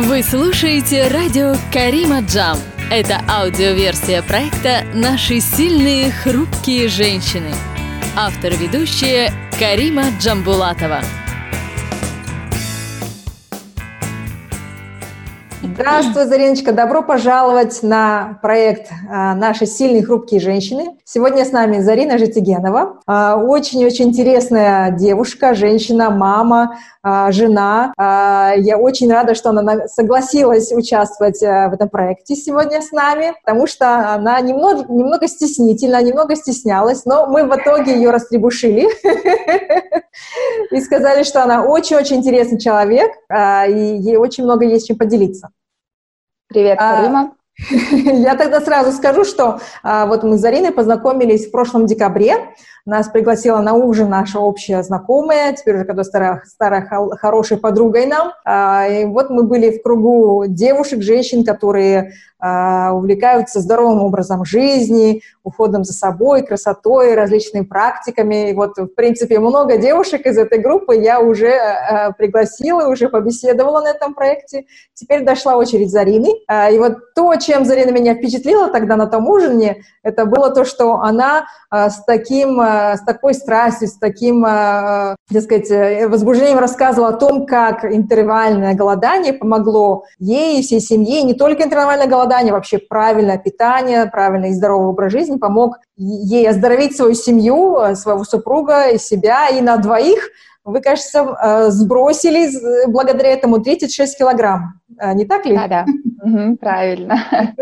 Вы слушаете радио Карима Джам. Это аудиоверсия проекта «Наши сильные, хрупкие женщины». Автор-ведущая Карима Джамбулатова. Здравствуй, Зариночка. Добро пожаловать на проект а, «Наши сильные хрупкие женщины». Сегодня с нами Зарина Житигенова. А, очень-очень интересная девушка, женщина, мама, а, жена. Я очень рада, что она согласилась участвовать в этом проекте сегодня с нами, потому что она немного, немного стеснительна, немного стеснялась, но мы в итоге ее растребушили и сказали, что она очень-очень интересный человек, и ей очень много есть чем поделиться. Привет, а, Карима. Я тогда сразу скажу, что а, вот мы с Зариной познакомились в прошлом декабре. Нас пригласила на ужин наша общая знакомая, теперь уже когда старая, старая хорошей подругой нам. А, и вот мы были в кругу девушек, женщин, которые увлекаются здоровым образом жизни, уходом за собой, красотой, различными практиками. И вот, в принципе, много девушек из этой группы я уже а, пригласила, уже побеседовала на этом проекте. Теперь дошла очередь Зарины. А, и вот то, чем Зарина меня впечатлила тогда на том ужине, это было то, что она с, таким, с такой страстью, с таким, так сказать, возбуждением рассказывала о том, как интервальное голодание помогло ей и всей семье, не только интервальное голодание, голодание, вообще правильное питание, правильный и здоровый образ жизни помог ей оздоровить свою семью, э, своего супруга и себя, и на двоих вы, кажется, э, сбросили благодаря этому 36 килограмм. Э, не так ли? Да, да, правильно.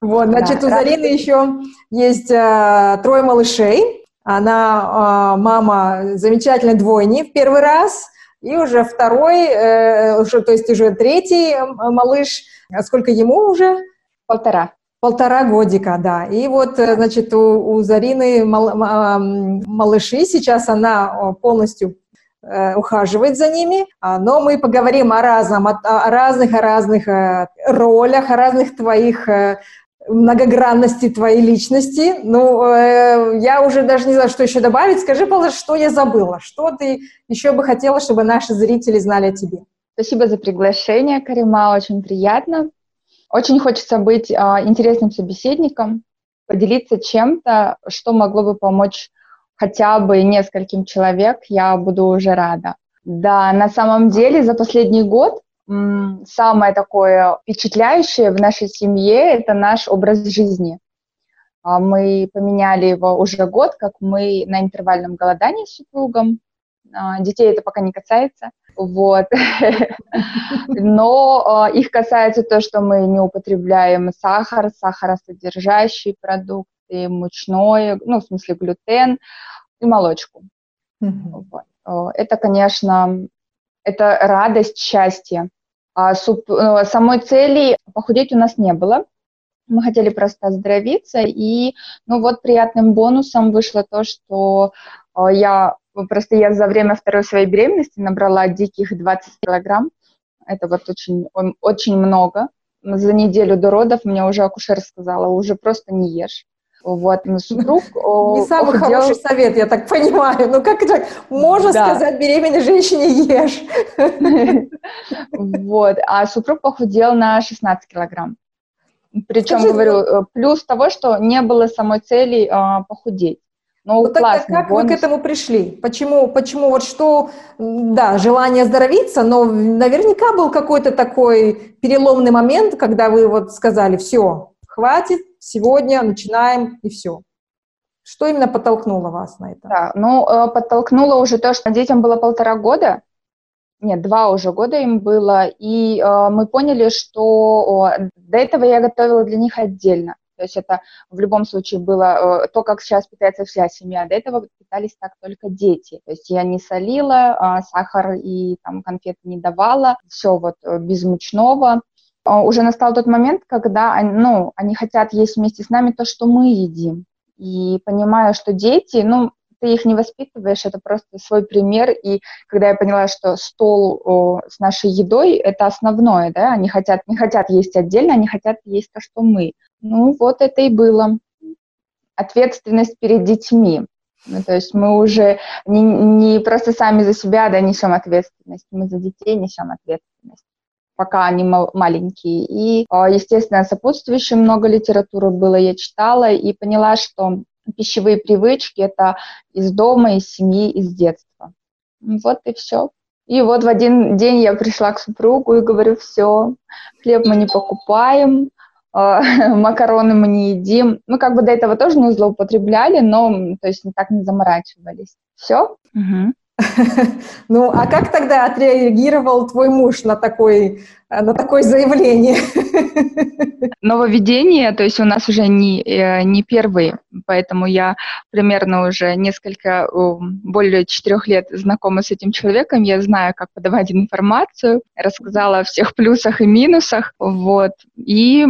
Вот, значит, у Зарины еще есть трое малышей. Она мама замечательной двойни в первый раз, и уже второй, уже, то есть уже третий малыш. А сколько ему уже? Полтора. Полтора годика, да. И вот, э, значит, у, у Зарины мал, малыши, сейчас она полностью э, ухаживает за ними, а, но мы поговорим о разном, о, о разных, о разных э, ролях, о разных твоих многогранности твоей личности. Ну, э, я уже даже не знаю, что еще добавить. Скажи, пожалуйста, что я забыла? Что ты еще бы хотела, чтобы наши зрители знали о тебе? Спасибо за приглашение, Карима, очень приятно. Очень хочется быть а, интересным собеседником, поделиться чем-то, что могло бы помочь хотя бы нескольким человек, я буду уже рада. Да, на самом деле за последний год самое такое впечатляющее в нашей семье – это наш образ жизни. А, мы поменяли его уже год, как мы на интервальном голодании с супругом. А, детей это пока не касается. Вот. Но э, их касается то, что мы не употребляем сахар, сахаросодержащие продукты, мучное, ну, в смысле глютен и молочку. Вот. Это, конечно, это радость, счастье. А э, самой цели похудеть у нас не было. Мы хотели просто оздоровиться, и ну вот приятным бонусом вышло то, что э, я Просто я за время второй своей беременности набрала диких 20 килограмм. Это вот очень, очень много. За неделю до родов мне уже акушер сказала, уже просто не ешь. Вот, но супруг... Не самый хороший совет, я так понимаю. Ну как это можно сказать беременной женщине ешь? Вот, а супруг похудел на 16 килограмм. Причем, говорю, э, плюс того, что не было самой цели а, похудеть. Ну, вот тогда как бонус. вы к этому пришли? Почему, почему вот что, да, желание оздоровиться, но наверняка был какой-то такой переломный момент, когда вы вот сказали, все, хватит, сегодня начинаем и все. Что именно подтолкнуло вас на это? Да, ну, э, подтолкнуло уже то, что детям было полтора года, нет, два уже года им было, и э, мы поняли, что э, до этого я готовила для них отдельно. То есть это в любом случае было э, то, как сейчас питается вся семья. До этого питались так только дети. То есть я не солила, а сахар и там конфеты не давала. Все вот э, без мучного. А уже настал тот момент, когда ну, они хотят есть вместе с нами то, что мы едим. И понимая, что дети, ну, ты их не воспитываешь, это просто свой пример. И когда я поняла, что стол о, с нашей едой это основное, да, они хотят, не хотят есть отдельно, они хотят есть то, что мы. Ну, вот это и было. Ответственность перед детьми. Ну, то есть мы уже не, не просто сами за себя да, несем ответственность, мы за детей несем ответственность. Пока они маленькие. И, а, естественно, сопутствующе много литературы было, я читала и поняла, что пищевые привычки – это из дома, из семьи, из детства. Вот и все. И вот в один день я пришла к супругу и говорю, все, хлеб мы не покупаем, а, макароны мы не едим. Мы как бы до этого тоже не злоупотребляли, но то есть так не заморачивались. Все. Угу. Ну, а как тогда отреагировал твой муж на, такой, на такое заявление? Нововведение, то есть у нас уже не, э, не первые, поэтому я примерно уже несколько, более четырех лет знакома с этим человеком, я знаю, как подавать информацию, рассказала о всех плюсах и минусах, вот, и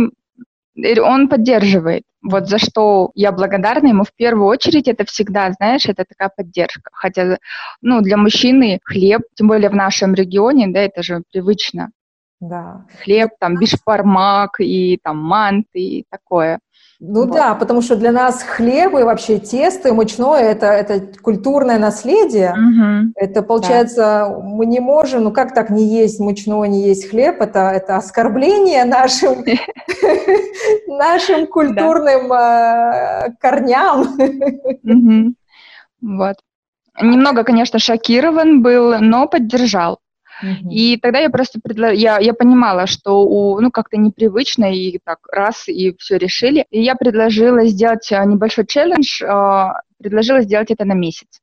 он поддерживает. Вот за что я благодарна ему в первую очередь, это всегда, знаешь, это такая поддержка. Хотя, ну, для мужчины хлеб, тем более в нашем регионе, да, это же привычно. Да. Хлеб, там, бишпармак и там манты и такое. Ну вот. да, потому что для нас хлеб и вообще тесто и мучное это, это культурное наследие. Угу. Это получается, да. мы не можем, ну как так не есть мучное, не есть хлеб, это, это оскорбление нашим, нашим культурным э, корням. Вот. Немного, конечно, шокирован был, но поддержал. И тогда я просто предла... я, я понимала, что у, ну, как-то непривычно, и так раз, и все решили. И я предложила сделать а, небольшой челлендж, э, предложила сделать это на месяц.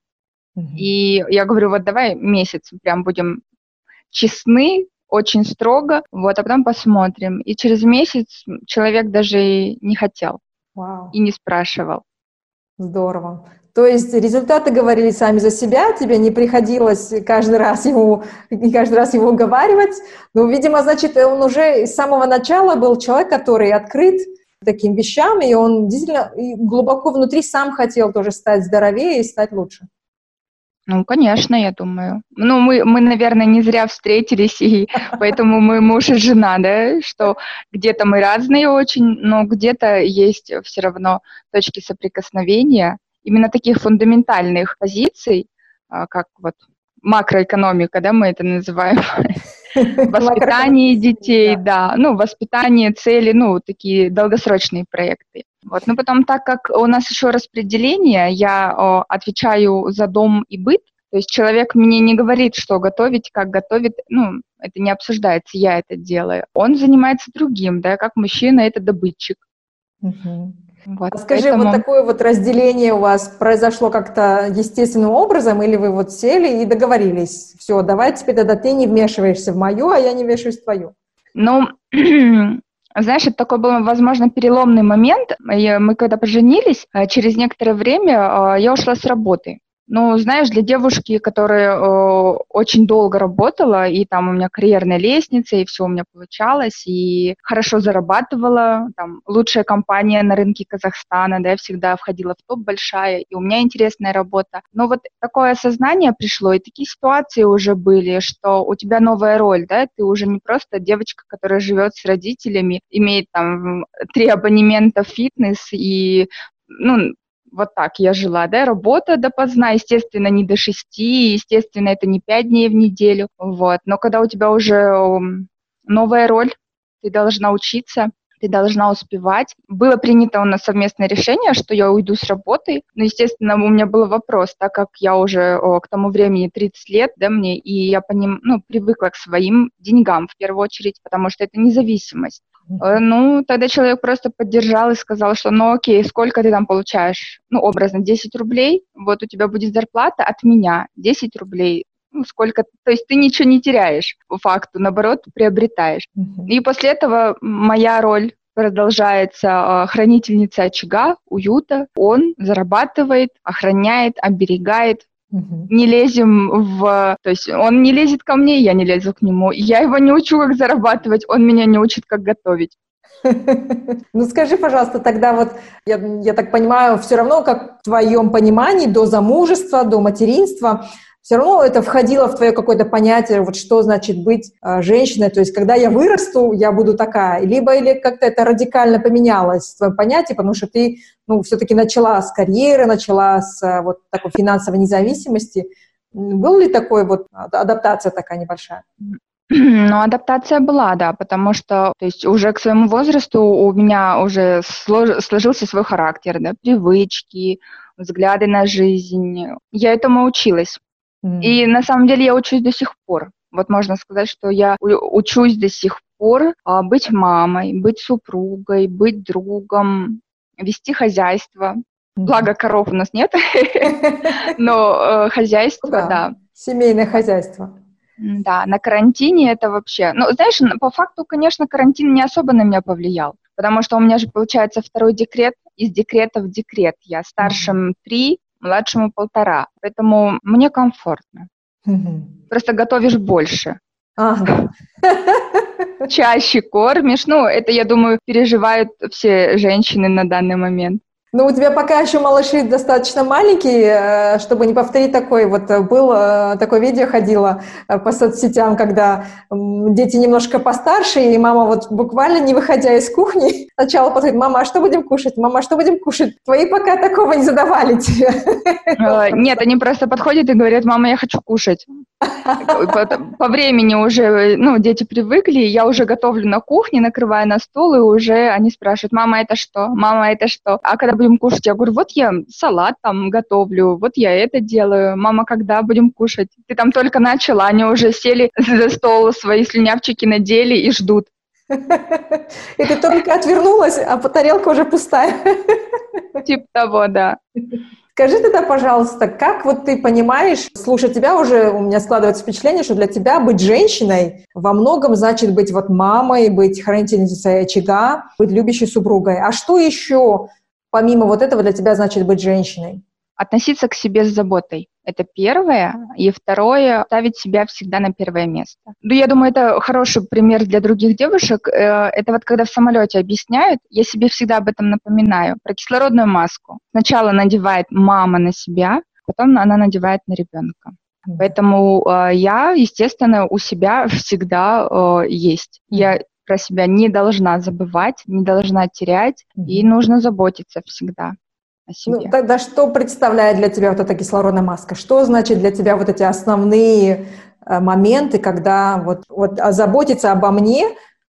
И я говорю, вот давай месяц прям будем честны, очень строго, вот, а потом посмотрим. И через месяц человек даже не хотел Вау. и не спрашивал. Здорово. То есть результаты говорили сами за себя, тебе не приходилось каждый раз его, не каждый раз его уговаривать. Ну, видимо, значит, он уже с самого начала был человек, который открыт таким вещам, и он действительно глубоко внутри сам хотел тоже стать здоровее и стать лучше. Ну, конечно, я думаю. Ну, мы, мы, наверное, не зря встретились, и поэтому мы муж и жена, да, что где-то мы разные очень, но где-то есть все равно точки соприкосновения, именно таких фундаментальных позиций, а, как вот макроэкономика, да, мы это называем, воспитание детей, да, ну, воспитание, цели, ну, такие долгосрочные проекты. Вот, но потом, так как у нас еще распределение, я о, отвечаю за дом и быт, то есть человек мне не говорит, что готовить, как готовить, ну, это не обсуждается, я это делаю. Он занимается другим, да, как мужчина это добытчик. Угу. Вот, а Скажи, поэтому... вот такое вот разделение у вас произошло как-то естественным образом, или вы вот сели и договорились, все, давай теперь тогда ты не вмешиваешься в мою, а я не вмешиваюсь в твою? Ну, знаешь, это такой был, возможно, переломный момент. Мы когда поженились, э, через некоторое время э, я ушла с работы. Ну, знаешь, для девушки, которая э, очень долго работала, и там у меня карьерная лестница, и все у меня получалось, и хорошо зарабатывала, там, лучшая компания на рынке Казахстана, да, я всегда входила в топ большая, и у меня интересная работа. Но вот такое осознание пришло, и такие ситуации уже были, что у тебя новая роль, да, ты уже не просто девочка, которая живет с родителями, имеет там три абонемента в фитнес и ну, вот так я жила, да, работа допоздна, естественно, не до шести, естественно, это не пять дней в неделю, вот, но когда у тебя уже новая роль, ты должна учиться, ты должна успевать. Было принято у нас совместное решение, что я уйду с работы. Но, естественно, у меня был вопрос, так как я уже о, к тому времени 30 лет, да, мне, и я по ним, ну, привыкла к своим деньгам в первую очередь, потому что это независимость. Э, ну, тогда человек просто поддержал и сказал, что ну окей, сколько ты там получаешь? Ну, образно, 10 рублей, вот у тебя будет зарплата от меня, 10 рублей. Ну, сколько, то есть ты ничего не теряешь по факту, наоборот, приобретаешь. Uh-huh. И после этого моя роль продолжается э, хранительница очага, уюта. Он зарабатывает, охраняет, оберегает, не лезем в... То есть он не лезет ко мне, я не лезу к нему. Я его не учу, как зарабатывать, он меня не учит, как готовить. Ну скажи, пожалуйста, тогда вот, я, я так понимаю, все равно, как в твоем понимании, до замужества, до материнства, все равно это входило в твое какое-то понятие, вот что значит быть э, женщиной, то есть когда я вырасту, я буду такая, либо или как-то это радикально поменялось в твоем понятии, потому что ты, ну, все-таки начала с карьеры, начала с э, вот такой финансовой независимости. Был ли такой вот адаптация такая небольшая? Ну, адаптация была, да, потому что, то есть уже к своему возрасту у меня уже слож, сложился свой характер, да, привычки, взгляды на жизнь. Я этому училась. Mm. И на самом деле я учусь до сих пор. Вот можно сказать, что я учусь до сих пор а, быть мамой, быть супругой, быть другом, вести хозяйство. Благо коров у нас нет, но э, хозяйство, да. Семейное хозяйство. Да, на карантине это вообще... Ну, знаешь, по факту, конечно, карантин не особо на меня повлиял, потому что у меня же получается второй декрет, из декрета в декрет. Я старшим три, младшему полтора, поэтому мне комфортно. Просто готовишь больше. Ага. Чаще кормишь. Ну, это, я думаю, переживают все женщины на данный момент. Ну, у тебя пока еще малыши достаточно маленькие, э, чтобы не повторить такой. Вот э, был э, такое видео ходило по соцсетям, когда дети немножко постарше, и мама вот буквально не выходя из кухни, сначала подходит, мама, а что будем кушать? Мама, а что будем кушать? Твои пока такого не задавали тебе. Нет, они просто подходят и говорят, мама, я хочу кушать. По времени уже, ну, дети привыкли, я уже готовлю на кухне, накрываю на стол, и уже они спрашивают, мама, это что? Мама, это что? А когда будем кушать? Я говорю, вот я салат там готовлю, вот я это делаю. Мама, когда будем кушать? Ты там только начала, они уже сели за стол, свои слюнявчики надели и ждут. И ты только отвернулась, а тарелка уже пустая. Типа того, да. Скажи тогда, пожалуйста, как вот ты понимаешь, слушай, тебя уже, у меня складывается впечатление, что для тебя быть женщиной во многом значит быть вот мамой, быть хранительницей очага, быть любящей супругой. А что еще помимо вот этого для тебя значит быть женщиной? Относиться к себе с заботой. Это первое. И второе, ставить себя всегда на первое место. Ну, я думаю, это хороший пример для других девушек. Э, это вот когда в самолете объясняют, я себе всегда об этом напоминаю, про кислородную маску. Сначала надевает мама на себя, потом она надевает на ребенка. Поэтому э, я, естественно, у себя всегда э, есть. Я про себя не должна забывать, не должна терять, mm-hmm. и нужно заботиться всегда о ну, себе. Ну, тогда что представляет для тебя вот эта кислородная маска? Что значит для тебя вот эти основные э, моменты, когда вот, вот заботиться обо мне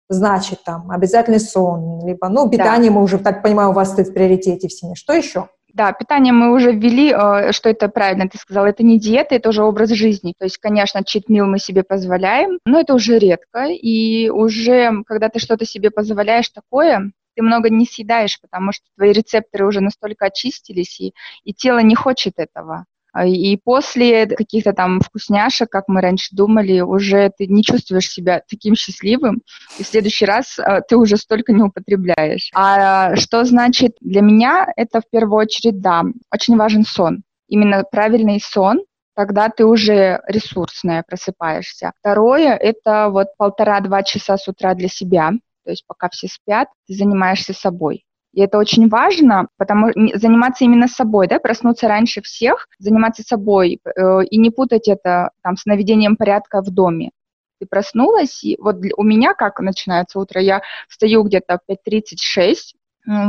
значит там обязательный сон, либо, ну, питание да. мы уже, так понимаю, у вас стоит в приоритете в семье. Что еще? Да, питание мы уже ввели, э, что это правильно ты сказала, это не диета, это уже образ жизни. То есть, конечно, читмил мы себе позволяем, но это уже редко, и уже, когда ты что-то себе позволяешь такое, ты много не съедаешь, потому что твои рецепторы уже настолько очистились, и, и тело не хочет этого. А, и после каких-то там вкусняшек, как мы раньше думали, уже ты не чувствуешь себя таким счастливым, и в следующий раз а, ты уже столько не употребляешь. А что значит для меня? Это в первую очередь, да, очень важен сон. Именно правильный сон, тогда ты уже ресурсная просыпаешься. Второе – это вот полтора-два часа с утра для себя, то есть пока все спят, ты занимаешься собой. И это очень важно, потому заниматься именно собой, да, проснуться раньше всех, заниматься собой э, и не путать это там с наведением порядка в доме. Ты проснулась, и вот у меня как начинается утро, я встаю где-то в 5.36,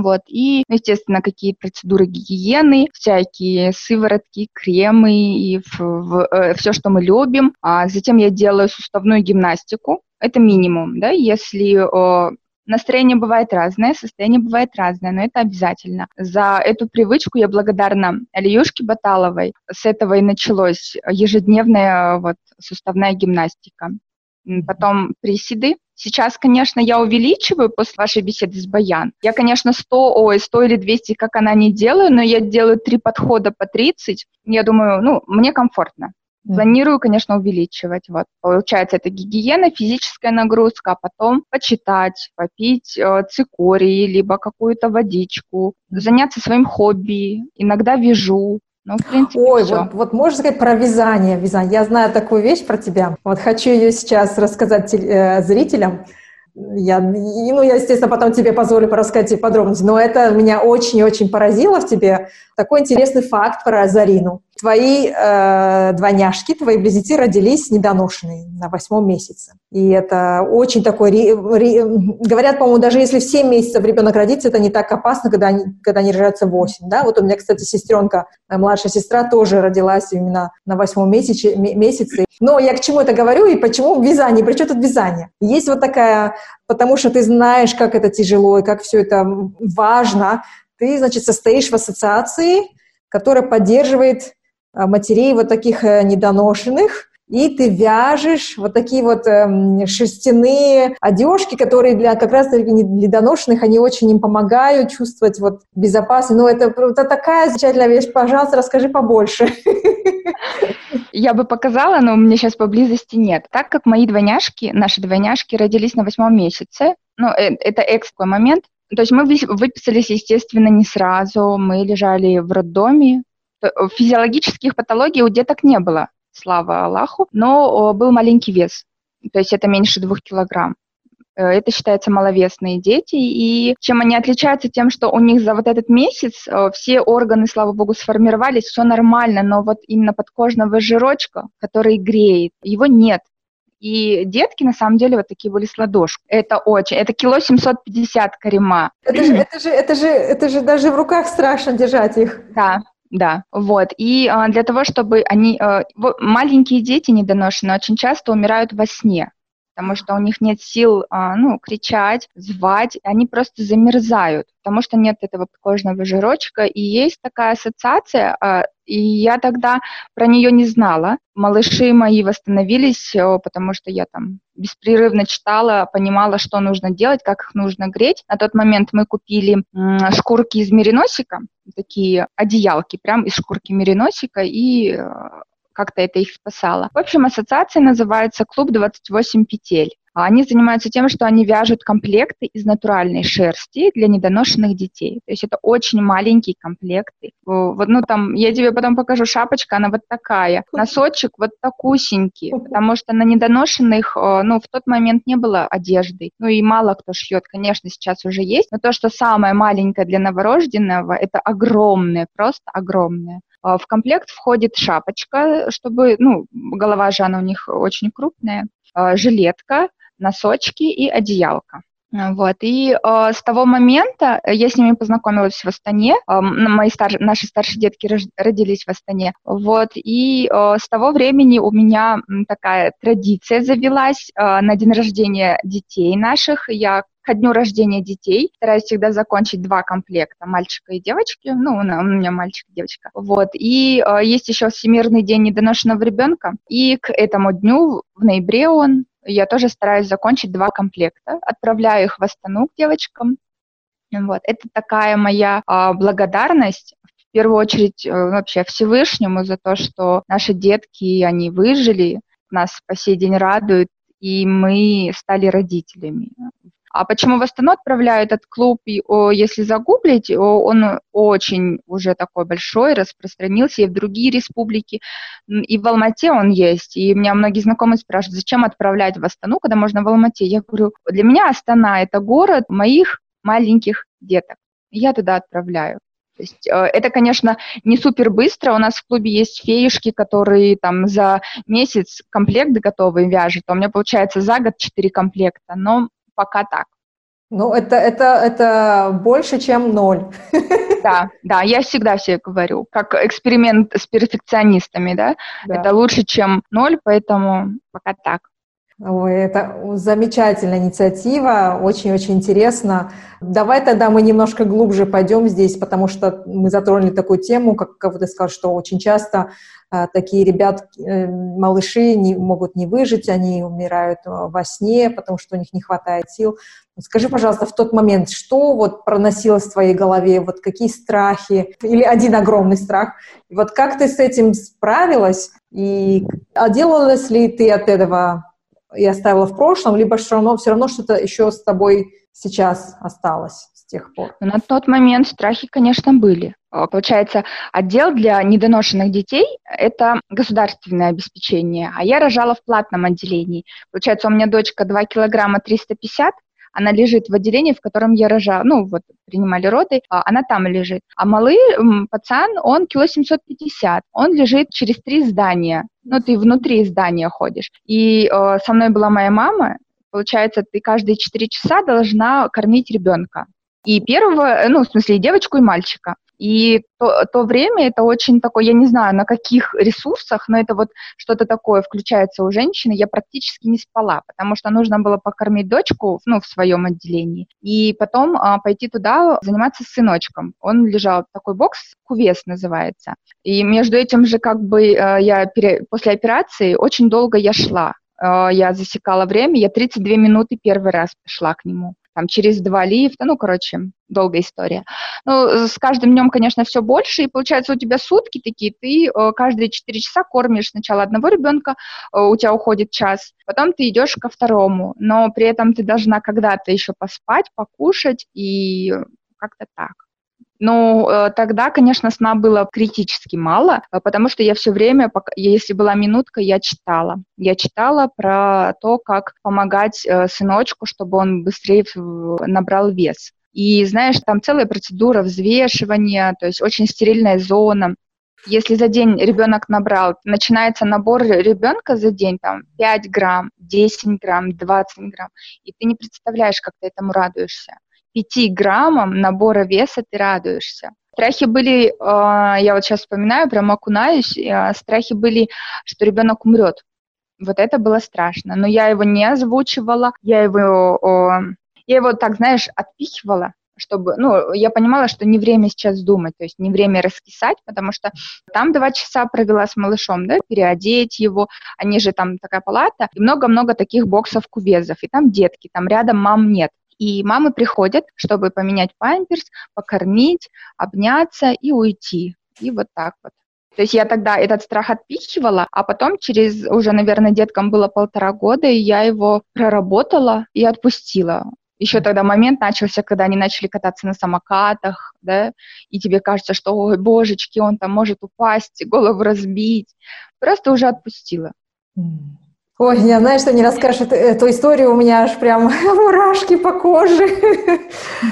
вот, и, естественно, какие процедуры гигиены, всякие сыворотки, кремы и в, в, э, все, что мы любим. А затем я делаю суставную гимнастику, это минимум, да, если э, Настроение бывает разное, состояние бывает разное, но это обязательно. За эту привычку я благодарна Алиюшке Баталовой. С этого и началось ежедневная вот, суставная гимнастика. Потом приседы. Сейчас, конечно, я увеличиваю после вашей беседы с Баян. Я, конечно, 100, ой, 100 или 200, как она не делаю, но я делаю три подхода по 30. Я думаю, ну, мне комфортно. Планирую, конечно, увеличивать. Вот. Получается, это гигиена, физическая нагрузка, а потом почитать, попить э, цикорий, либо какую-то водичку, заняться своим хобби. Иногда вяжу, ну, в принципе, Ой, все. вот, вот можешь сказать про вязание, вязание. Я знаю такую вещь про тебя. Вот хочу ее сейчас рассказать э, зрителям. Я, ну, я, естественно, потом тебе позволю рассказать тебе подробности, но это меня очень-очень поразило в тебе. Такой интересный факт про Зарину. Твои э, двойняшки, твои близнецы родились недоношенные на восьмом месяце. И это очень такой... Ре, ре, говорят, по-моему, даже если в 7 месяцев ребенок родится, это не так опасно, когда они, когда они рождаются в 8. Да? Вот у меня, кстати, сестренка, моя младшая сестра тоже родилась именно на восьмом месяце, месяце. Но я к чему это говорю и почему вязание? При чем тут вязание? Есть вот такая... Потому что ты знаешь, как это тяжело и как все это важно. Ты, значит, состоишь в ассоциации, которая поддерживает Э, матерей вот таких э, недоношенных, и ты вяжешь вот такие вот э, шерстяные одежки, которые для как раз таки для доношенных, они очень им помогают чувствовать вот безопасность. Ну, это, это такая замечательная вещь. Пожалуйста, расскажи побольше. Я бы показала, но у меня сейчас поблизости нет. Так как мои двойняшки, наши двойняшки родились на восьмом месяце, ну, э, это экспо момент, то есть мы выписались, естественно, не сразу. Мы лежали в роддоме, Э, физиологических патологий у деток не было, слава Аллаху, но был маленький вес, то есть это меньше двух килограмм. Э, это считается маловесные дети, и чем они отличаются тем, что у них за вот этот месяц э, все органы, слава богу, сформировались, все нормально, но вот именно подкожного жирочка, который греет, его нет. И детки, на самом деле, вот такие были с ладошку. Это очень, это кило 750 карима. Это же, это же, это же, это же даже в руках страшно держать их. Да, да, вот. И а, для того, чтобы они... А, маленькие дети недоношенные очень часто умирают во сне, потому что у них нет сил, а, ну, кричать, звать, они просто замерзают, потому что нет этого подкожного жирочка. И есть такая ассоциация, а, и я тогда про нее не знала. Малыши мои восстановились, потому что я там беспрерывно читала, понимала, что нужно делать, как их нужно греть. На тот момент мы купили шкурки из мериносика, такие одеялки прям из шкурки мериносика, и э, как-то это их спасало. В общем, ассоциация называется «Клуб 28 петель». А они занимаются тем, что они вяжут комплекты из натуральной шерсти для недоношенных детей. То есть это очень маленькие комплекты. Вот, ну там, я тебе потом покажу, шапочка, она вот такая, носочек вот такусенький, потому что на недоношенных, ну, в тот момент не было одежды. Ну и мало кто шьет, конечно, сейчас уже есть, но то, что самое маленькое для новорожденного, это огромное, просто огромное. А в комплект входит шапочка, чтобы, ну, голова же она у них очень крупная, а, жилетка, носочки и одеялка. Вот. И э, с того момента я с ними познакомилась в Астане. Э, мои стар... Наши старшие детки родились в Астане. Вот. И э, с того времени у меня такая традиция завелась. Э, на день рождения детей наших я ко дню рождения детей. Стараюсь всегда закончить два комплекта, мальчика и девочки. Ну, у меня мальчик и девочка. Вот. И э, есть еще Всемирный день недоношенного ребенка. И к этому дню, в ноябре он, я тоже стараюсь закончить два комплекта, отправляю их в Астану к девочкам. Вот. Это такая моя а, благодарность в первую очередь э, вообще Всевышнему за то, что наши детки, они выжили, нас по сей день радуют, и мы стали родителями. А почему в Астану отправляю этот клуб, если загуглить, он очень уже такой большой, распространился и в другие республики, и в Алмате он есть. И меня многие знакомые спрашивают, зачем отправлять в Астану, когда можно в Алмате? Я говорю, для меня Астана – это город моих маленьких деток. Я туда отправляю. То есть э, это, конечно, не супер быстро. У нас в клубе есть феюшки, которые там за месяц комплект готовый вяжут. А у меня получается за год 4 комплекта. Но пока так. Ну, это, это, это больше, чем ноль. Да, да, я всегда все говорю, как эксперимент с перфекционистами, да, да. это лучше, чем ноль, поэтому пока так. Ой, это замечательная инициатива, очень-очень интересно. Давай тогда мы немножко глубже пойдем здесь, потому что мы затронули такую тему, как, как ты сказал, что очень часто а, такие ребят, э, малыши не, могут не выжить, они умирают а, во сне, потому что у них не хватает сил. Скажи, пожалуйста, в тот момент, что вот проносилось в твоей голове, вот какие страхи, или один огромный страх, и вот как ты с этим справилась, и отделалась ли ты от этого и оставила в прошлом, либо все равно, все равно что-то еще с тобой сейчас осталось с тех пор? На тот момент страхи, конечно, были. А, получается, отдел для недоношенных детей – это государственное обеспечение, а я рожала в платном отделении. Получается, у меня дочка 2 килограмма 350, она лежит в отделении, в котором я рожала, ну, вот, принимали роды, а она там лежит. А малый пацан, он кило 750, он лежит через три здания, ну, ты внутри здания ходишь. И э, со мной была моя мама, получается, ты каждые 4 часа должна кормить ребенка. И первого, ну, в смысле, и девочку, и мальчика. И то, то время это очень такое, я не знаю, на каких ресурсах, но это вот что-то такое включается у женщины. Я практически не спала, потому что нужно было покормить дочку, ну, в своем отделении, и потом а, пойти туда заниматься с сыночком. Он лежал, такой бокс, кувес называется. И между этим же как бы а, я пере, после операции очень долго я шла. А, я засекала время, я 32 минуты первый раз пошла к нему там через два лифта, ну, короче, долгая история. Ну, с каждым днем, конечно, все больше, и получается у тебя сутки такие, ты э, каждые 4 часа кормишь сначала одного ребенка, э, у тебя уходит час, потом ты идешь ко второму, но при этом ты должна когда-то еще поспать, покушать и как-то так. Ну, э, тогда, конечно, сна было критически мало, э, потому что я все время, если была минутка, я читала. Я читала про то, как помогать э, сыночку, чтобы он быстрее набрал вес. И, знаешь, там целая процедура взвешивания, то есть очень стерильная зона. Если за день ребенок набрал, начинается набор ребенка за день, там, 5 грамм, 10 грамм, 20 грамм, и ты не представляешь, как ты этому радуешься. 5 граммам набора веса ты радуешься. Страхи были, э, я вот сейчас вспоминаю, прям окунаюсь, э, страхи были, что ребенок умрет. Вот это было страшно. Но я его не озвучивала, я его, я его так, знаешь, отпихивала, чтобы, ну, я понимала, что не время сейчас думать, то есть не время раскисать, потому что там два часа провела с малышом, да, переодеть его, они же там такая палата, и много-много таких боксов кувезов, и там детки, там рядом мам нет. И мамы приходят, чтобы поменять памперс, покормить, обняться и уйти. И вот так вот. То есть я тогда этот страх отпихивала, а потом через уже, наверное, деткам было полтора года, и я его проработала и отпустила. Еще тогда момент начался, когда они начали кататься на самокатах, да, и тебе кажется, что, ой, божечки, он там может упасть, голову разбить. Просто уже отпустила. Ой, я знаю, что не расскажешь эту, эту историю, у меня аж прям мурашки по коже.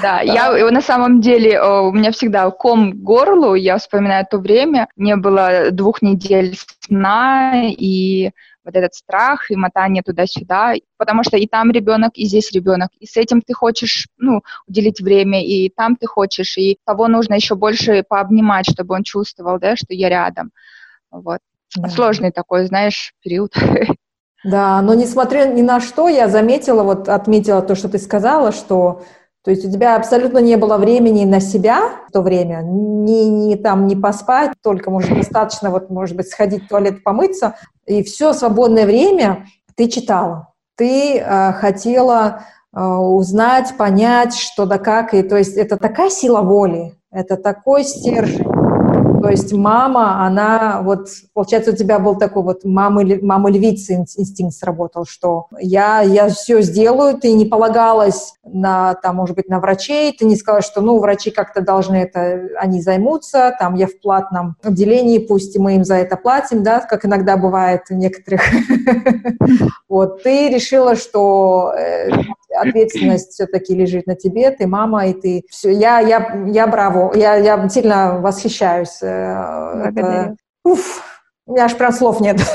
Да, да, я на самом деле, у меня всегда ком к горлу, я вспоминаю то время, мне было двух недель сна, и вот этот страх и мотание туда-сюда, потому что и там ребенок, и здесь ребенок, и с этим ты хочешь, ну, уделить время, и там ты хочешь, и того нужно еще больше пообнимать, чтобы он чувствовал, да, что я рядом, вот. Да. Сложный такой, знаешь, период. Да, но несмотря ни на что, я заметила, вот отметила то, что ты сказала, что то есть у тебя абсолютно не было времени на себя в то время, ни, ни там не поспать, только, может, достаточно, вот, может быть, сходить в туалет, помыться, и все свободное время ты читала. Ты э, хотела э, узнать, понять, что да как, и то есть это такая сила воли, это такой стержень. То есть мама, она вот, получается, у тебя был такой вот мамы, мама львицы инстинкт сработал, что я, я все сделаю, ты не полагалась на, там, может быть, на врачей, ты не сказала, что, ну, врачи как-то должны это, они займутся, там, я в платном отделении, пусть мы им за это платим, да, как иногда бывает у некоторых. Вот, ты решила, что э, ответственность все-таки лежит на тебе, ты мама, и ты все. Я, я, я браво, я, я сильно восхищаюсь. Э, это, уф, у меня аж прям слов нет.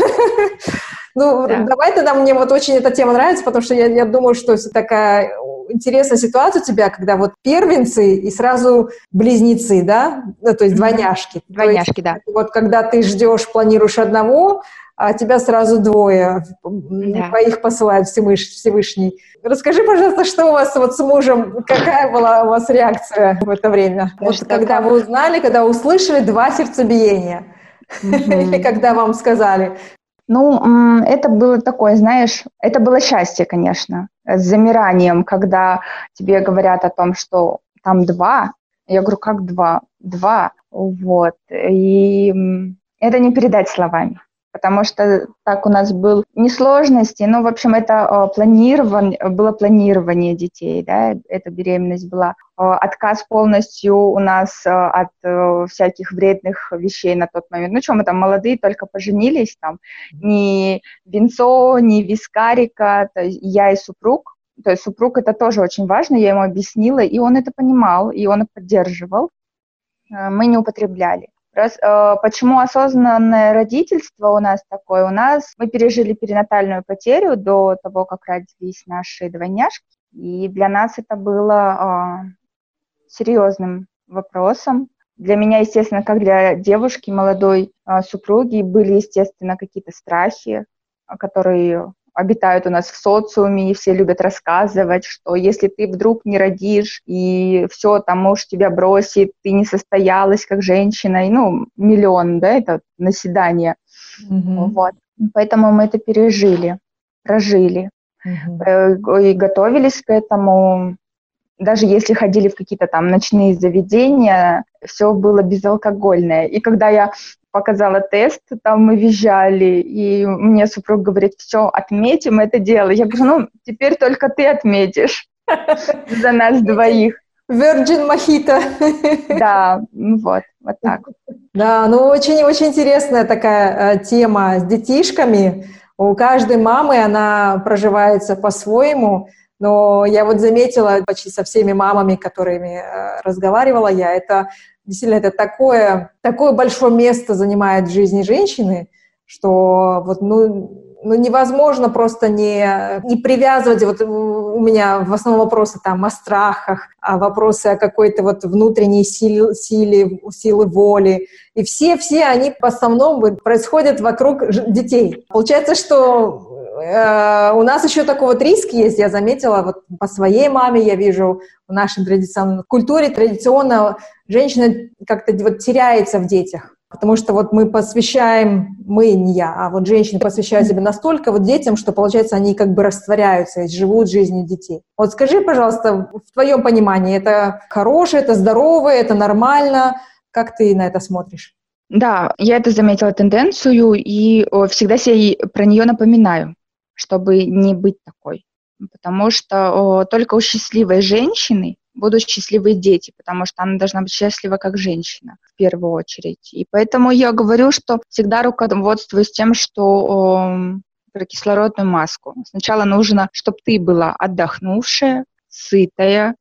Ну, да. давай тогда, мне вот очень эта тема нравится, потому что я, я думаю, что такая интересная ситуация у тебя, когда вот первенцы и сразу близнецы, да, ну, то есть двойняшки. Двойняшки, есть, да. Вот когда ты ждешь, планируешь одного, а тебя сразу двое, да. двоих посылает Всевышний. Расскажи, пожалуйста, что у вас вот с мужем, какая была у вас реакция в это время? Да вот когда как... вы узнали, когда услышали два сердцебиения, или когда вам сказали? Ну, это было такое, знаешь, это было счастье, конечно, с замиранием, когда тебе говорят о том, что там два. Я говорю, как два? Два. Вот. И это не передать словами потому что так у нас был не сложности, но, в общем, это а, планирование, было планирование детей, да, эта беременность была. А, отказ полностью у нас а, от всяких вредных вещей на тот момент. Ну что, мы там молодые, только поженились, там, ни винцо, ни вискарика, то есть я и супруг, То есть супруг это тоже очень важно, я ему объяснила, и он это понимал, и он поддерживал. Мы не употребляли. Раз, э, почему осознанное родительство у нас такое? У нас мы пережили перинатальную потерю до того, как родились наши двойняшки, и для нас это было э, серьезным вопросом. Для меня, естественно, как для девушки, молодой э, супруги, были, естественно, какие-то страхи, которые обитают у нас в социуме, и все любят рассказывать, что если ты вдруг не родишь, и все, там муж тебя бросит, ты не состоялась как женщина, и, ну, миллион, да, это наседание. Mm-hmm. Вот. Поэтому мы это пережили, прожили. Mm-hmm. И готовились к этому. Даже если ходили в какие-то там ночные заведения, все было безалкогольное. И когда я показала тест, там мы визжали, и мне супруг говорит, все, отметим это дело. Я говорю, ну, теперь только ты отметишь за нас двоих. Virgin Mojito. Да, вот, вот так. Да, ну очень-очень интересная такая э, тема с детишками. У каждой мамы она проживается по-своему. Но я вот заметила почти со всеми мамами, которыми э, разговаривала я, это действительно это такое, такое большое место занимает в жизни женщины, что вот, ну, ну, невозможно просто не, не привязывать, вот у меня в основном вопросы там о страхах, а вопросы о какой-то вот внутренней силе, силе, силы воли. И все-все они в основном происходят вокруг детей. Получается, что у нас еще такой вот риск есть, я заметила, вот по своей маме я вижу в нашей традиционной культуре традиционно женщина как-то вот теряется в детях. Потому что вот мы посвящаем, мы не я, а вот женщины посвящают себя настолько вот детям, что, получается, они как бы растворяются живут жизнью детей. Вот скажи, пожалуйста, в твоем понимании, это хорошее, это здоровое, это нормально? Как ты на это смотришь? Да, я это заметила тенденцию и всегда себе про нее напоминаю чтобы не быть такой. Потому что только у счастливой женщины будут счастливые дети, потому что она должна быть счастлива как женщина в первую очередь. И поэтому я говорю, что всегда руководствуюсь тем, что про кислородную маску. Сначала нужно, чтобы ты была отдохнувшая, сытая,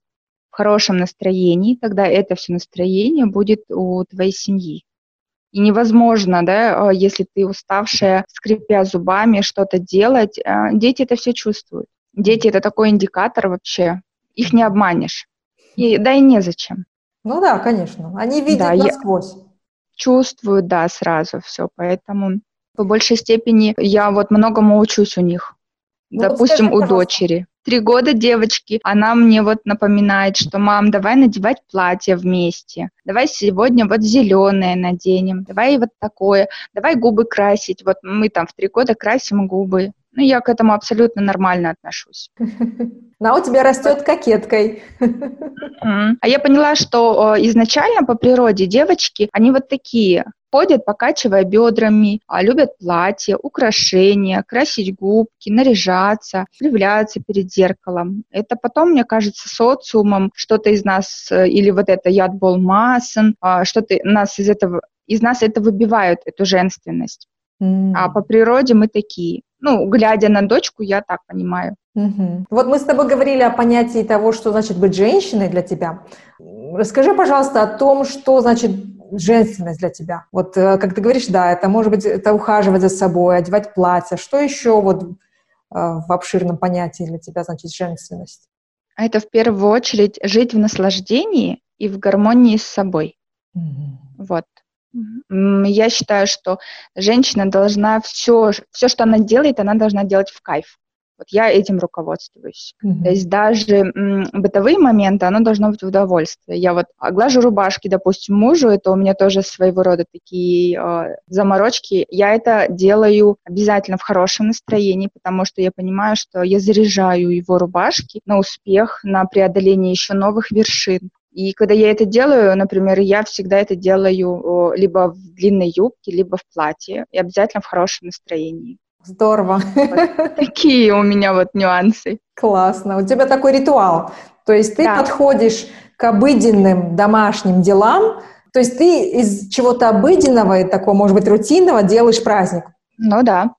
в хорошем настроении, тогда это все настроение будет у твоей семьи. И невозможно, да, а, если ты уставшая, скрипя зубами, что-то делать. А, дети это все чувствуют. Дети это такой индикатор вообще. Их не обманешь. И, да и незачем. Ну да, конечно. Они видят да, насквозь. Чувствуют, да, сразу все. Поэтому по большей степени я вот многому учусь у них. Ну, Допустим, вот скажи, у дочери три года девочки, она мне вот напоминает, что мам, давай надевать платье вместе, давай сегодня вот зеленое наденем, давай вот такое, давай губы красить, вот мы там в три года красим губы. Ну, я к этому абсолютно нормально отношусь. Ну, а у тебя растет кокеткой. А я поняла, что изначально по природе девочки, они вот такие ходят, покачивая бедрами, а, любят платья, украшения, красить губки, наряжаться, являться перед зеркалом. Это потом, мне кажется, социумом что-то из нас, э, или вот это ядбол масан, а, что-то нас из этого, из нас это выбивают, эту женственность. Mm. А по природе мы такие. Ну, глядя на дочку, я так понимаю. Угу. Вот мы с тобой говорили о понятии того, что значит быть женщиной для тебя. Расскажи, пожалуйста, о том, что значит женственность для тебя? Вот, э, как ты говоришь, да, это может быть это ухаживать за собой, одевать платье. Что еще вот э, в обширном понятии для тебя значит женственность? А это в первую очередь жить в наслаждении и в гармонии с собой. Mm-hmm. Вот. Я считаю, что женщина должна все, все, что она делает, она должна делать в кайф. Вот я этим руководствуюсь. Mm-hmm. То есть даже м, бытовые моменты, оно должно быть в удовольствие. Я вот оглажу рубашки, допустим, мужу, это у меня тоже своего рода такие э, заморочки. Я это делаю обязательно в хорошем настроении, потому что я понимаю, что я заряжаю его рубашки на успех, на преодоление еще новых вершин. И когда я это делаю, например, я всегда это делаю либо в длинной юбке, либо в платье, и обязательно в хорошем настроении. Здорово. Вот такие у меня вот нюансы. Классно. У тебя такой ритуал. То есть ты да. подходишь к обыденным домашним делам, то есть ты из чего-то обыденного и такого, может быть, рутинного делаешь праздник. Ну да.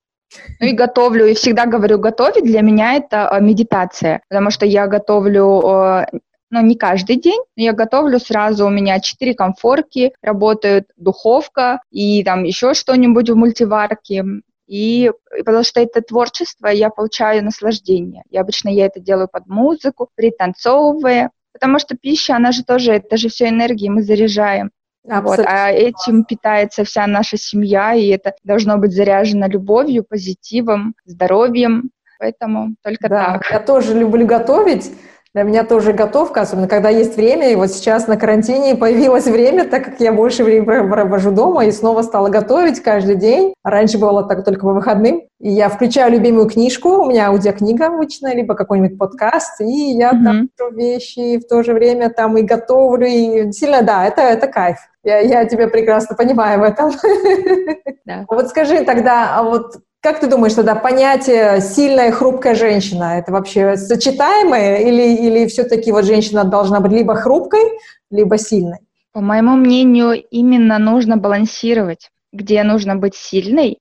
Ну и готовлю, и всегда говорю, готовить для меня это э, медитация, потому что я готовлю э, ну, не каждый день, но я готовлю сразу, у меня четыре комфорки, работает духовка и там еще что-нибудь в мультиварке, и потому что это творчество, я получаю наслаждение. И обычно я это делаю под музыку, пританцовывая, потому что пища, она же тоже, это же все энергии, мы заряжаем. Вот, а этим питается вся наша семья, и это должно быть заряжено любовью, позитивом, здоровьем. Поэтому только да, так. Я тоже люблю готовить. Для меня тоже готовка, особенно когда есть время. И вот сейчас на карантине появилось время, так как я больше времени провожу дома и снова стала готовить каждый день. Раньше было так только по выходным. И я включаю любимую книжку, у меня аудиокнига обычно, либо какой-нибудь подкаст, и я mm-hmm. там вещи, и в то же время там и готовлю, и сильно, да, это, это кайф. Я, я тебя прекрасно понимаю в этом. Да. Вот скажи тогда, а вот как ты думаешь, тогда понятие сильная хрупкая женщина, это вообще сочетаемое или, или все-таки вот женщина должна быть либо хрупкой, либо сильной? По моему мнению, именно нужно балансировать, где нужно быть сильной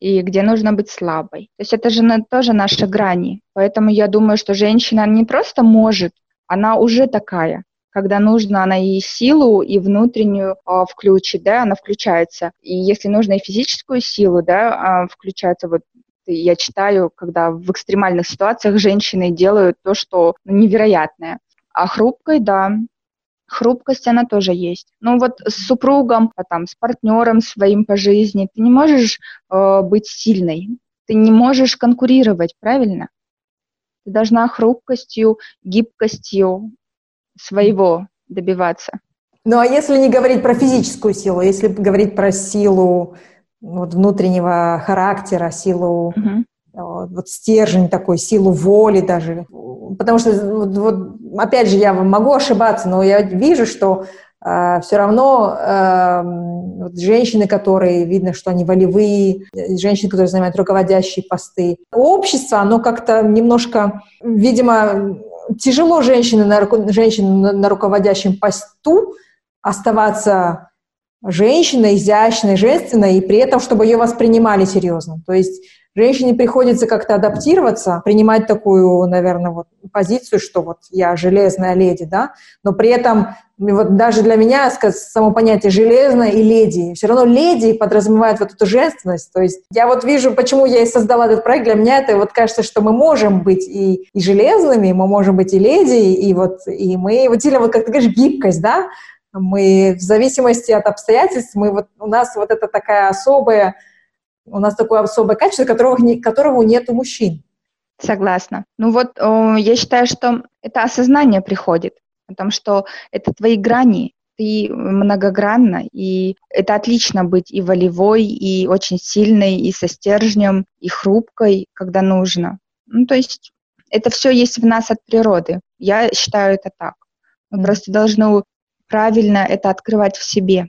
и где нужно быть слабой. То есть это же на, тоже наши грани. Поэтому я думаю, что женщина не просто может, она уже такая когда нужно, она и силу, и внутреннюю э, включит, да, она включается. И если нужно и физическую силу, да, э, включается вот я читаю, когда в экстремальных ситуациях женщины делают то, что ну, невероятное. А хрупкой, да, хрупкость она тоже есть. Ну вот с супругом, а там, с партнером своим по жизни ты не можешь э, быть сильной, ты не можешь конкурировать, правильно? Ты должна хрупкостью, гибкостью своего добиваться. Ну а если не говорить про физическую силу, если говорить про силу вот, внутреннего характера, силу угу. вот, стержень такой, силу воли даже, потому что вот, вот, опять же я могу ошибаться, но я вижу, что Uh, все равно uh, вот женщины, которые видно, что они волевые, женщины, которые занимают руководящие посты. Общество, оно как-то немножко, видимо, тяжело женщине на, женщине на, руководящем посту оставаться женщиной, изящной, женственной, и при этом, чтобы ее воспринимали серьезно. То есть женщине приходится как-то адаптироваться, принимать такую, наверное, вот позицию, что вот я железная леди, да, но при этом вот даже для меня само понятие железная и леди, все равно леди подразумевает вот эту женственность, то есть я вот вижу, почему я и создала этот проект, для меня это вот кажется, что мы можем быть и, и железными, мы можем быть и леди, и вот, и мы, вот сильно вот как ты говоришь, гибкость, да, мы в зависимости от обстоятельств, мы вот, у нас вот это такая особая, у нас такое особое качество, которого, которого нет у мужчин. Согласна. Ну вот я считаю, что это осознание приходит о том, что это твои грани, ты многогранна, и это отлично быть и волевой, и очень сильной, и со стержнем, и хрупкой, когда нужно. Ну, то есть это все есть в нас от природы. Я считаю это так. Мы mm. просто должны правильно это открывать в себе.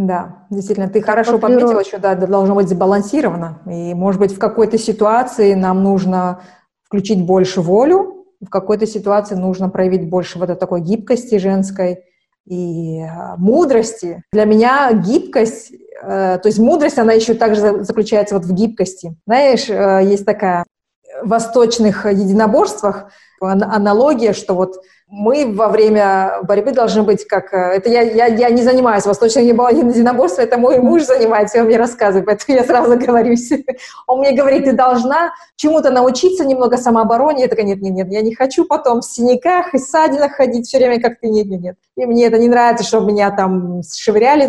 Да, действительно, ты как хорошо подметила, что да, должно быть сбалансировано. И, может быть, в какой-то ситуации нам нужно включить больше волю, в какой-то ситуации нужно проявить больше вот этой такой гибкости женской и а, мудрости. Для меня гибкость, э, то есть мудрость, она еще также заключается вот в гибкости. Знаешь, э, есть такая в восточных единоборствах аналогия, что вот мы во время борьбы должны быть как... Э, это я, я, я не занимаюсь восточным единоборством, это мой муж занимается, он мне рассказывает, поэтому я сразу говорю. Он мне говорит, ты должна чему-то научиться, немного самообороне. Я такая, нет, нет, нет, я не хочу потом в синяках и ссадинах ходить все время, как ты, нет, нет, нет. И мне это не нравится, чтобы меня там швыряли.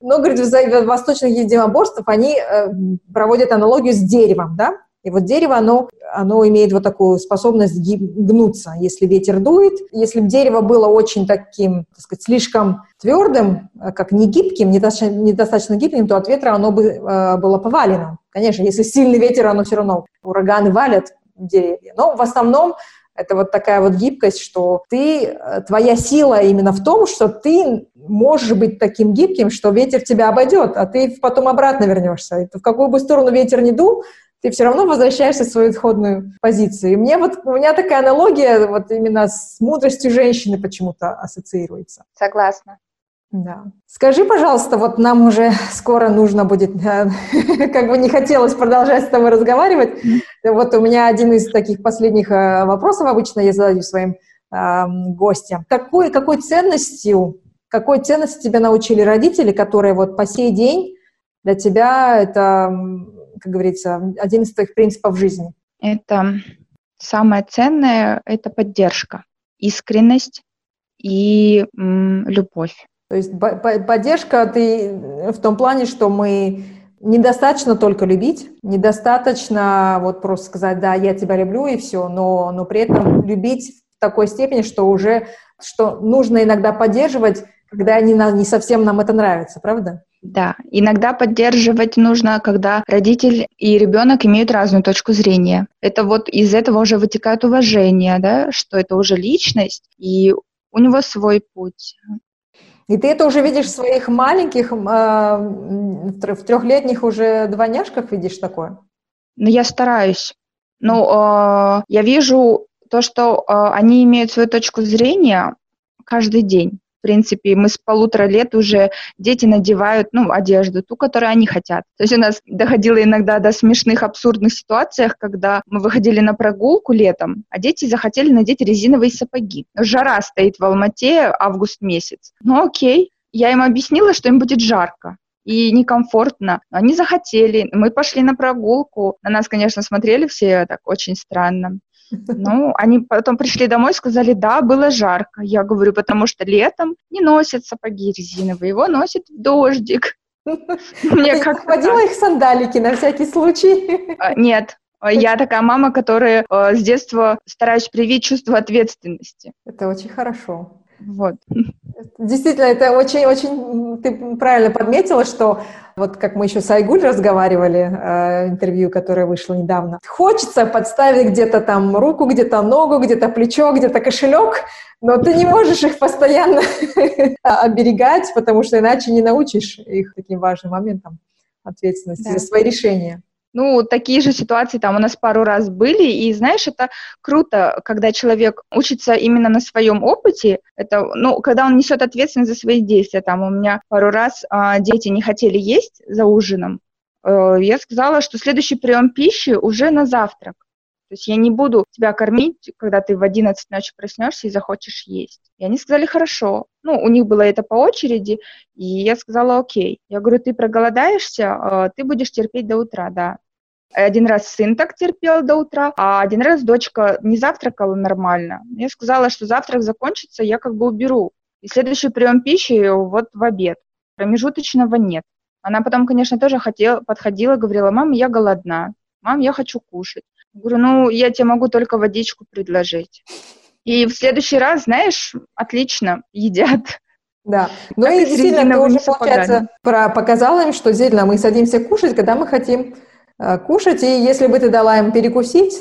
Но, говорит, восточных единоборствах они э, проводят аналогию с деревом, да? И вот дерево, оно, оно имеет вот такую способность гнуться, если ветер дует. Если бы дерево было очень таким, так сказать, слишком твердым, э, как не гибким, недостаточно, недостаточно гибким, то от ветра оно бы э, было повалено. Конечно, если сильный ветер, оно все равно, ураганы валят деревья. Но в основном это вот такая вот гибкость, что ты, э, твоя сила именно в том, что ты можешь быть таким гибким, что ветер тебя обойдет, а ты потом обратно вернешься. И в какую бы сторону ветер не дул, ты все равно возвращаешься в свою исходную позицию. И мне вот, у меня такая аналогия вот именно с мудростью женщины почему-то ассоциируется. Согласна. Да. Скажи, пожалуйста, вот нам уже скоро нужно будет, э, как бы не хотелось продолжать с тобой разговаривать. Вот у меня один из таких последних э, вопросов обычно я задаю своим э, гостям. Какой, какой ценностью, какой ценности тебя научили родители, которые вот по сей день для тебя это, как говорится, один из твоих принципов жизни? Это самое ценное – это поддержка, искренность и м, любовь. То есть поддержка ты в том плане, что мы недостаточно только любить, недостаточно вот просто сказать, да, я тебя люблю и все, но, но при этом любить в такой степени, что уже, что нужно иногда поддерживать, когда не, не совсем нам это нравится, правда? Да, иногда поддерживать нужно, когда родитель и ребенок имеют разную точку зрения. Это вот из этого уже вытекает уважение, да, что это уже личность, и у него свой путь. И ты это уже видишь в своих маленьких, а, в трехлетних уже двойняшках видишь такое? Ну, я стараюсь. Ну, э, я вижу то, что э, они имеют свою точку зрения каждый день. В принципе, мы с полутора лет уже дети надевают, ну, одежду, ту, которую они хотят. То есть у нас доходило иногда до смешных, абсурдных ситуациях, когда мы выходили на прогулку летом, а дети захотели надеть резиновые сапоги. Жара стоит в Алмате, август месяц. Ну, окей. Я им объяснила, что им будет жарко и некомфортно. Они захотели, мы пошли на прогулку. На нас, конечно, смотрели все так очень странно. Ну, они потом пришли домой и сказали, да, было жарко. Я говорю, потому что летом не носят сапоги резиновые, его носят в дождик. Мне как Ходила их сандалики на всякий случай? А, нет, я такая мама, которая э, с детства стараюсь привить чувство ответственности. Это очень хорошо. Вот. Действительно, это очень-очень, ты правильно подметила, что вот как мы еще с Айгуль разговаривали, э, интервью, которое вышло недавно, хочется подставить где-то там руку, где-то ногу, где-то плечо, где-то кошелек, но ты не можешь их постоянно оберегать, потому что иначе не научишь их таким важным моментам ответственности да. за свои решения. Ну, такие же ситуации там у нас пару раз были, и знаешь, это круто, когда человек учится именно на своем опыте, это, ну, когда он несет ответственность за свои действия. Там у меня пару раз а, дети не хотели есть за ужином, э, я сказала, что следующий прием пищи уже на завтрак. То есть я не буду тебя кормить, когда ты в 11 ночи проснешься и захочешь есть. И они сказали, хорошо. Ну, у них было это по очереди, и я сказала, окей. Я говорю, ты проголодаешься, э, ты будешь терпеть до утра, да. Один раз сын так терпел до утра, а один раз дочка не завтракала нормально. Я сказала, что завтрак закончится, я как бы уберу. И следующий прием пищи вот в обед. Промежуточного нет. Она потом, конечно, тоже хотела, подходила, говорила, мам, я голодна, мам, я хочу кушать. Говорю, ну, я тебе могу только водичку предложить. И в следующий раз, знаешь, отлично, едят. Да, ну и действительно, ты уже, получается, про, показала им, что действительно мы садимся кушать, когда мы хотим э, кушать, и если бы ты дала им перекусить,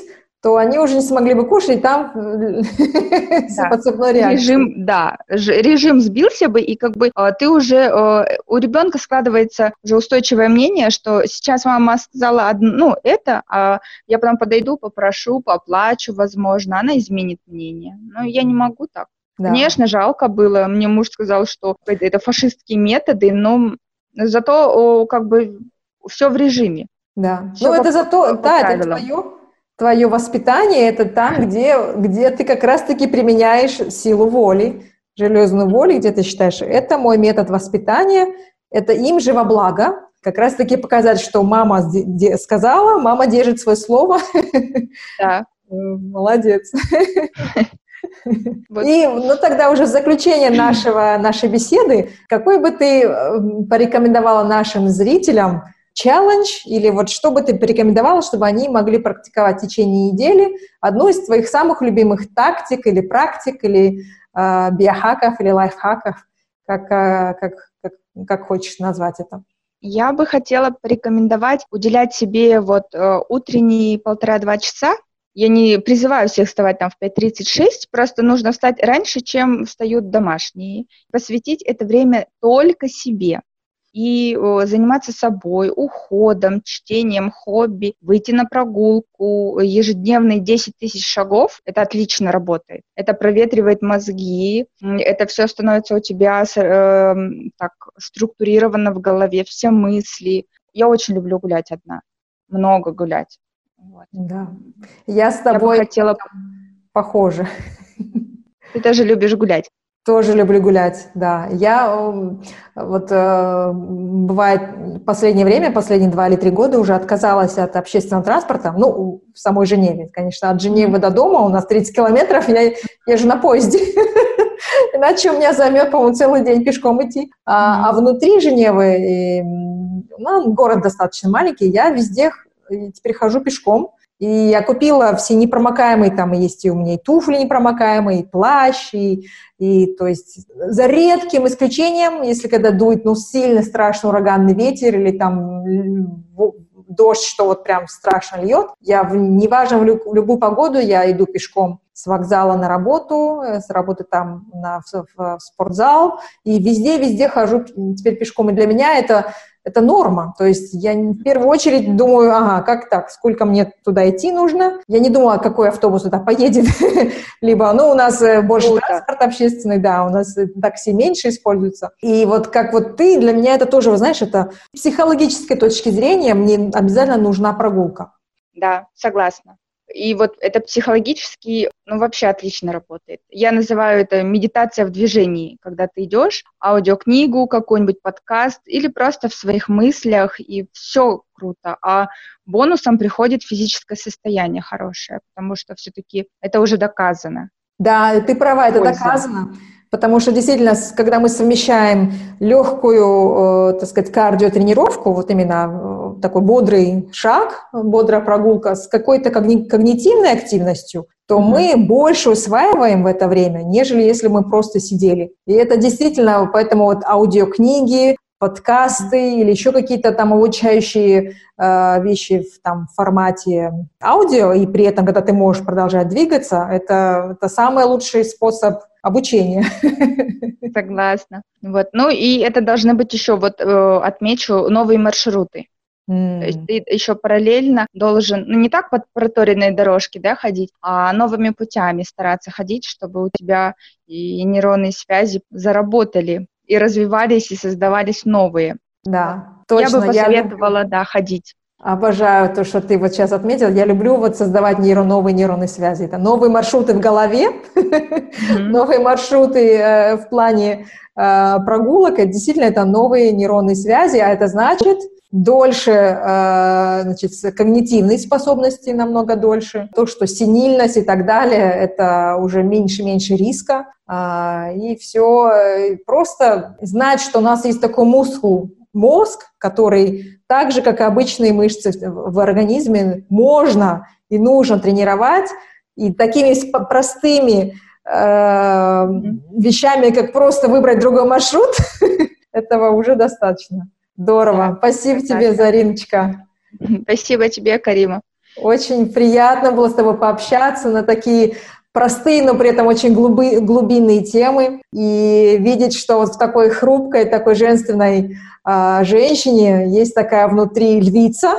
то они уже не смогли бы кушать, там да. подцепной реакции. Режим, да, режим сбился бы, и как бы э, ты уже, э, у ребенка складывается уже устойчивое мнение, что сейчас мама сказала одно, ну, это, а я потом подойду, попрошу, поплачу, возможно, она изменит мнение. Но я не могу так. Да. Конечно, жалко было. Мне муж сказал, что это фашистские методы, но зато как бы все в режиме. Да. Все ну, это зато, да, это твое твое воспитание – это там, где, где ты как раз-таки применяешь силу воли, железную волю, где ты считаешь, это мой метод воспитания, это им же во благо, как раз-таки показать, что мама сказала, мама держит свое слово. Да. Молодец. Вот. И ну, тогда уже в заключение нашего, нашей беседы, какой бы ты э, порекомендовала нашим зрителям челлендж или вот что бы ты порекомендовала, чтобы они могли практиковать в течение недели одну из твоих самых любимых тактик или практик или э, биохаков или лайфхаков, как, э, как, как, как хочешь назвать это? Я бы хотела порекомендовать уделять себе вот э, утренние полтора-два часа. Я не призываю всех вставать там в 5.36, просто нужно встать раньше, чем встают домашние. Посвятить это время только себе. И заниматься собой, уходом, чтением, хобби, выйти на прогулку, ежедневные 10 тысяч шагов, это отлично работает. Это проветривает мозги, это все становится у тебя э, так структурировано в голове, все мысли. Я очень люблю гулять одна, много гулять. Вот. Да. Я с тобой я хотела похоже. Ты тоже любишь гулять. Тоже люблю гулять, да. Я вот э, бывает в последнее время, последние два или три года уже отказалась от общественного транспорта. Ну, в самой Женеве, конечно, от Женевы до дома у нас 30 километров, я езжу на поезде. Иначе у меня займет, по-моему, целый день пешком идти. А, а внутри Женевы, ну, город достаточно маленький, я везде теперь хожу пешком. И я купила все непромокаемые, там есть и у меня и туфли непромокаемые, и плащ, и, и то есть за редким исключением, если когда дует, ну, сильно страшный ураганный ветер или там дождь, что вот прям страшно льет, я, в, неважно, в, лю, в любую погоду я иду пешком с вокзала на работу, э, с работы там на, в, в спортзал, и везде-везде хожу теперь пешком. И для меня это это норма. То есть я в первую очередь думаю, ага, как так, сколько мне туда идти нужно. Я не думала, какой автобус туда поедет. Либо, ну, у нас э, больше транспорт общественный, да, у нас э, такси меньше используется. И вот как вот ты, для меня это тоже, вы знаешь, это психологической точки зрения мне обязательно нужна прогулка. Да, согласна. И вот это психологически, ну, вообще отлично работает. Я называю это медитация в движении, когда ты идешь, аудиокнигу, какой-нибудь подкаст или просто в своих мыслях, и все круто. А бонусом приходит физическое состояние хорошее, потому что все-таки это уже доказано. Да, ты права, это Польза. доказано. Потому что действительно, когда мы совмещаем легкую, э, так сказать, кардиотренировку, вот именно э, такой бодрый шаг, бодрая прогулка с какой-то когни- когнитивной активностью, то mm-hmm. мы больше усваиваем в это время, нежели если мы просто сидели. И это действительно, поэтому вот аудиокниги, подкасты или еще какие-то там обучающие э, вещи в там формате аудио, и при этом, когда ты можешь продолжать двигаться, это, это самый лучший способ обучения. Согласна. Вот. Ну и это должны быть еще, вот э, отмечу, новые маршруты. Mm. То есть ты еще параллельно должен, ну не так по проторенной дорожке, да, ходить, а новыми путями стараться ходить, чтобы у тебя и нейронные связи заработали и развивались, и создавались новые. Да, точно. Я бы посоветовала, я... да, ходить. Обожаю то, что ты вот сейчас отметил. Я люблю вот создавать нейро, новые нейронные связи. Это новые маршруты в голове, mm-hmm. новые маршруты э, в плане э, прогулок. Это действительно это новые нейронные связи, а это значит дольше, э, значит, когнитивные способности намного дольше. То, что синильность и так далее, это уже меньше-меньше риска. Э, и все. Просто знать, что у нас есть такой мускул, мозг, который так же, как и обычные мышцы в организме, можно и нужно тренировать. И такими простыми э, вещами, как просто выбрать другой маршрут, этого уже достаточно. Здорово. Да, Спасибо тебе, Зариночка. Спасибо тебе, Карима. Очень приятно было с тобой пообщаться на такие простые, но при этом очень глуби, глубинные темы. И видеть, что вот в такой хрупкой, такой женственной женщине есть такая внутри львица,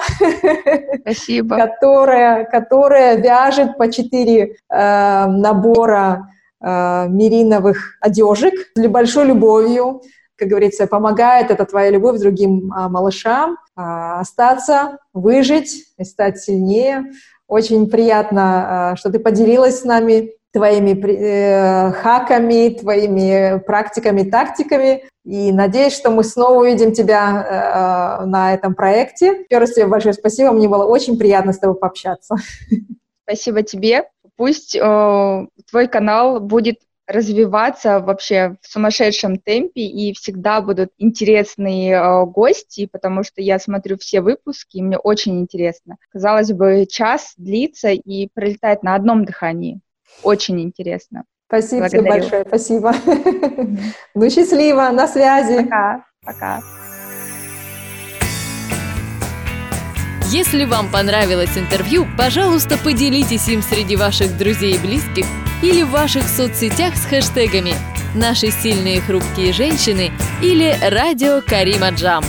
Спасибо. которая, которая вяжет по четыре э, набора э, мериновых одежек с большой любовью. Как говорится, помогает это твоя любовь другим э, малышам э, остаться, выжить и стать сильнее. Очень приятно, э, что ты поделилась с нами твоими э, хаками, твоими практиками, тактиками. И надеюсь, что мы снова увидим тебя э, на этом проекте. Еще раз тебе большое спасибо. Мне было очень приятно с тобой пообщаться. Спасибо тебе. Пусть э, твой канал будет развиваться вообще в сумасшедшем темпе, и всегда будут интересные э, гости, потому что я смотрю все выпуски, и мне очень интересно. Казалось бы, час длится и пролетает на одном дыхании. Очень интересно. Спасибо Благодарю. тебе большое, спасибо. Ну, счастливо, на связи. Пока, пока. Если вам понравилось интервью, пожалуйста, поделитесь им среди ваших друзей и близких или в ваших соцсетях с хэштегами «Наши сильные хрупкие женщины» или «Радио Карима Джам».